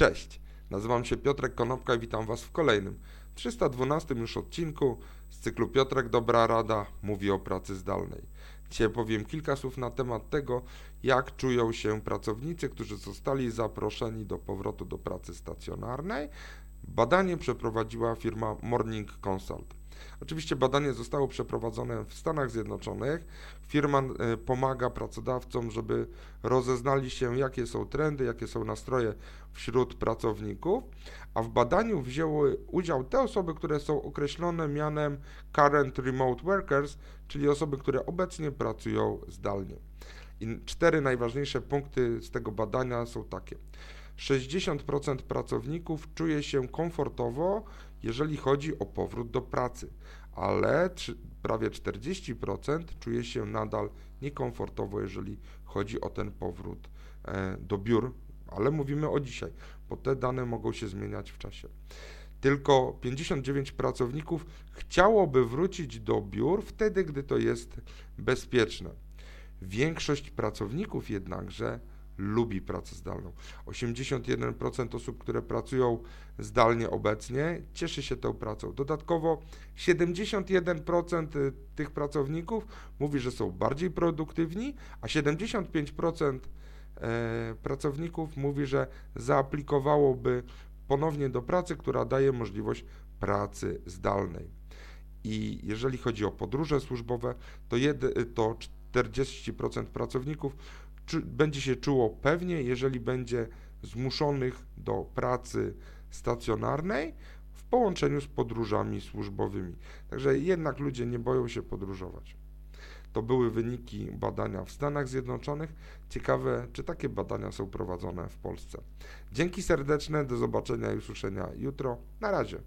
Cześć, nazywam się Piotrek Konopka i witam Was w kolejnym, 312 już odcinku z cyklu Piotrek Dobra Rada mówi o pracy zdalnej. Dzisiaj powiem kilka słów na temat tego, jak czują się pracownicy, którzy zostali zaproszeni do powrotu do pracy stacjonarnej. Badanie przeprowadziła firma Morning Consult. Oczywiście badanie zostało przeprowadzone w Stanach Zjednoczonych. Firma e, pomaga pracodawcom, żeby rozeznali się, jakie są trendy, jakie są nastroje wśród pracowników, a w badaniu wzięły udział te osoby, które są określone mianem Current Remote Workers, czyli osoby, które obecnie pracują zdalnie. I cztery najważniejsze punkty z tego badania są takie. 60% pracowników czuje się komfortowo, jeżeli chodzi o powrót do pracy, ale prawie 40% czuje się nadal niekomfortowo, jeżeli chodzi o ten powrót e, do biur, ale mówimy o dzisiaj, bo te dane mogą się zmieniać w czasie. Tylko 59 pracowników chciałoby wrócić do biur wtedy, gdy to jest bezpieczne. Większość pracowników jednakże lubi pracę zdalną. 81% osób, które pracują zdalnie obecnie, cieszy się tą pracą. Dodatkowo 71% y, tych pracowników mówi, że są bardziej produktywni, a 75% e, pracowników mówi, że zaaplikowałoby ponownie do pracy, która daje możliwość pracy zdalnej. I jeżeli chodzi o podróże służbowe, to, jedy, to 40% pracowników będzie się czuło pewnie, jeżeli będzie zmuszonych do pracy stacjonarnej w połączeniu z podróżami służbowymi. Także jednak ludzie nie boją się podróżować. To były wyniki badania w Stanach Zjednoczonych. Ciekawe, czy takie badania są prowadzone w Polsce. Dzięki serdeczne, do zobaczenia i usłyszenia jutro. Na razie.